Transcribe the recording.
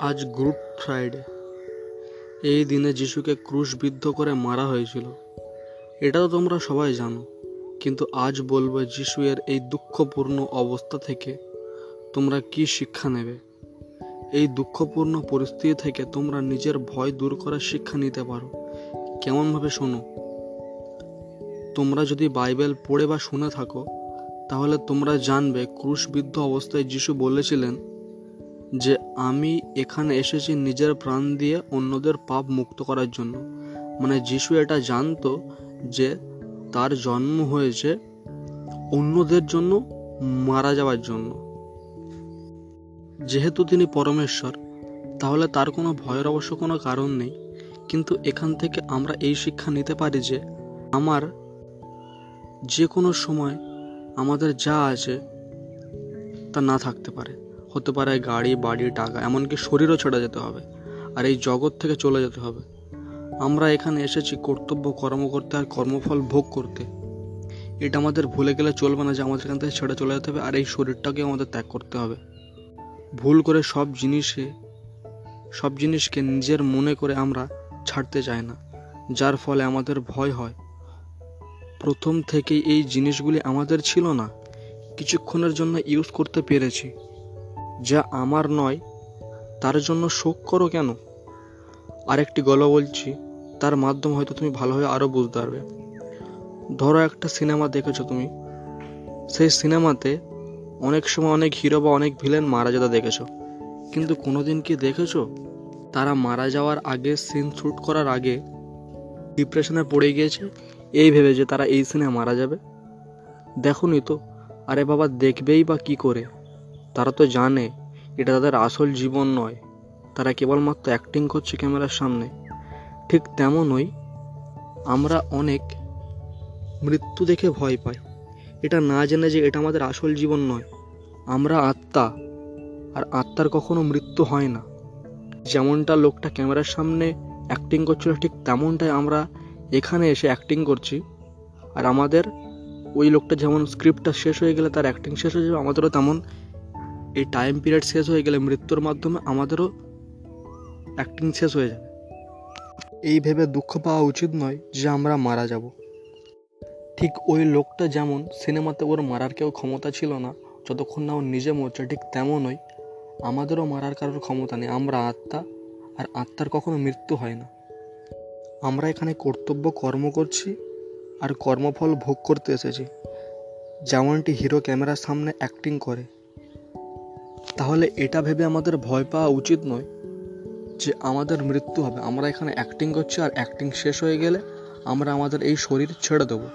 আজ good Friday. এই দিনে যিশুকে ক্রুশবিদ্ধ করে মারা হয়েছিল। এটা তো তোমরা সবাই জানো। কিন্তু আজ বলব যিশু এর এই দুঃখপূর্ণ অবস্থা থেকে তোমরা কি শিক্ষা নেবে? এই দুঃখপূর্ণ পরিস্থিতি থেকে তোমরা নিজের ভয় দূর করার শিক্ষা নিতে পারো। কেমনভাবে শোনো? তোমরা যদি বাইবেল পড়ে বা শুনে থাকো, তাহলে তোমরা জানবে ক্রুশবিদ্ধ অবস্থায় যিশু বলেছিলেন যে আমি এখানে এসেছি নিজের প্রাণ দিয়ে অন্যদের পাপ মুক্ত করার জন্য। মানে যিশু এটা জানতো যে তার জন্ম হয়েছে অন্যদের জন্য, মারা যাওয়ার জন্য। যেহেতু তিনি পরমেশ্বর, তাহলে তার কোনো ভয়ের অবশ্য কোনো কারণ নেই। কিন্তু এখান থেকে আমরা এই শিক্ষা নিতে পারি যে আমার যে কোনো সময় আমাদের যা আছে তা না থাকতে পারে। হতে পারে গাড়ি, বাড়ি, টাকা, এমনকি শরীরও ছেড়ে যেতে হবে আর এই জগৎ থেকে চলে যেতে হবে। আমরা এখানে এসেছি কর্তব্য কর্ম করতে আর কর্মফল ভোগ করতে। এটা আমাদের ভুলে গেলে চলবে না যে আমাদের এখান থেকে ছেড়ে চলে যেতে হবে আর এই শরীরটাকে আমাদের ত্যাগ করতে হবে। ভুল করে সব জিনিসে, সব জিনিসকে নিজের মনে করে আমরা ছাড়তে চাই না, যার ফলে আমাদের ভয় হয়। প্রথম থেকেই এই জিনিসগুলি আমাদের ছিল না, কিছুক্ষণের জন্য ইউজ করতে পেরেছি। যা আমার নয়, তার জন্য শোক করো কেন? আরেকটি গল্প বলছি, তার মাধ্যমে হয়তো তুমি ভালোভাবে আরও বুঝতে পারবে। ধরো একটা সিনেমা দেখেছ তুমি। সেই সিনেমাতে অনেক সময় অনেক হিরো বা অনেক ভিলেন মারা যেতে দেখেছ। কিন্তু কোনোদিন কি দেখেছ? তারা মারা যাওয়ার আগে সিন শ্যুট করার আগে ডিপ্রেশনে পড়ে গিয়েছে? এই ভেবে যে তারা এই সিনে মারা যাবে? দেখোনি তো? আরে বাবা, দেখবেই বা কি করে? তারা তো জানে, এটা তাদের আসল জীবন নয়। তারা কেবলমাত্র অ্যাক্টিং করছে ক্যামেরার সামনে। ঠিক তেমনই আমরা অনেক মৃত্যু দেখে ভয় পাই। এটা না জেনে যে এটা আমাদের আসল জীবন নয়। আমরা আত্মা, আর আত্মার কখনো মৃত্যু হয় না। যেমনটা লোকটা ক্যামেরার সামনে অ্যাক্টিং করছিল, ঠিক তেমনটাই আমরা এখানে এসে অ্যাক্টিং করছি। আর আমাদের ওই লোকটা যেমন স্ক্রিপ্টটা শেষ হয়ে গেলে তার অ্যাক্টিং শেষ হয়ে যাবে, আমাদেরও তেমন এই টাইম পিরিয়ড শেষ হয়ে গেলে মৃত্যুর মাধ্যমে আমাদেরও অ্যাক্টিং শেষ হয়ে যাবে। এই ভেবে দুঃখ পাওয়া উচিত নয় যে আমরা মারা যাব। ঠিক ওই লোকটা যেমন সিনেমাতে ওর মারার কেউ ক্ষমতা ছিল না, যতক্ষণ না ও নিজে মরছে, ঠিক তেমনই আমাদেরও মারার কারোর ক্ষমতা নেই। আমরা আত্মা, আর আত্মার কখনো মৃত্যু হয় না। আমরা এখানে কর্তব্য কর্ম করছি, আর কর্মফল ভোগ করতে এসেছি। যেমনটি হিরো ক্যামেরার সামনে অ্যাক্টিং করে তাহলে এটা ভেবে আমাদের ভয় পাওয়া উচিত নয় যে আমাদের মৃত্যু হবে। আমরা এখানে অ্যাক্টিং করছি আর অ্যাক্টিং শেষ হয়ে গেলে আমরা আমাদের এই শরীর ছেড়ে দেবো।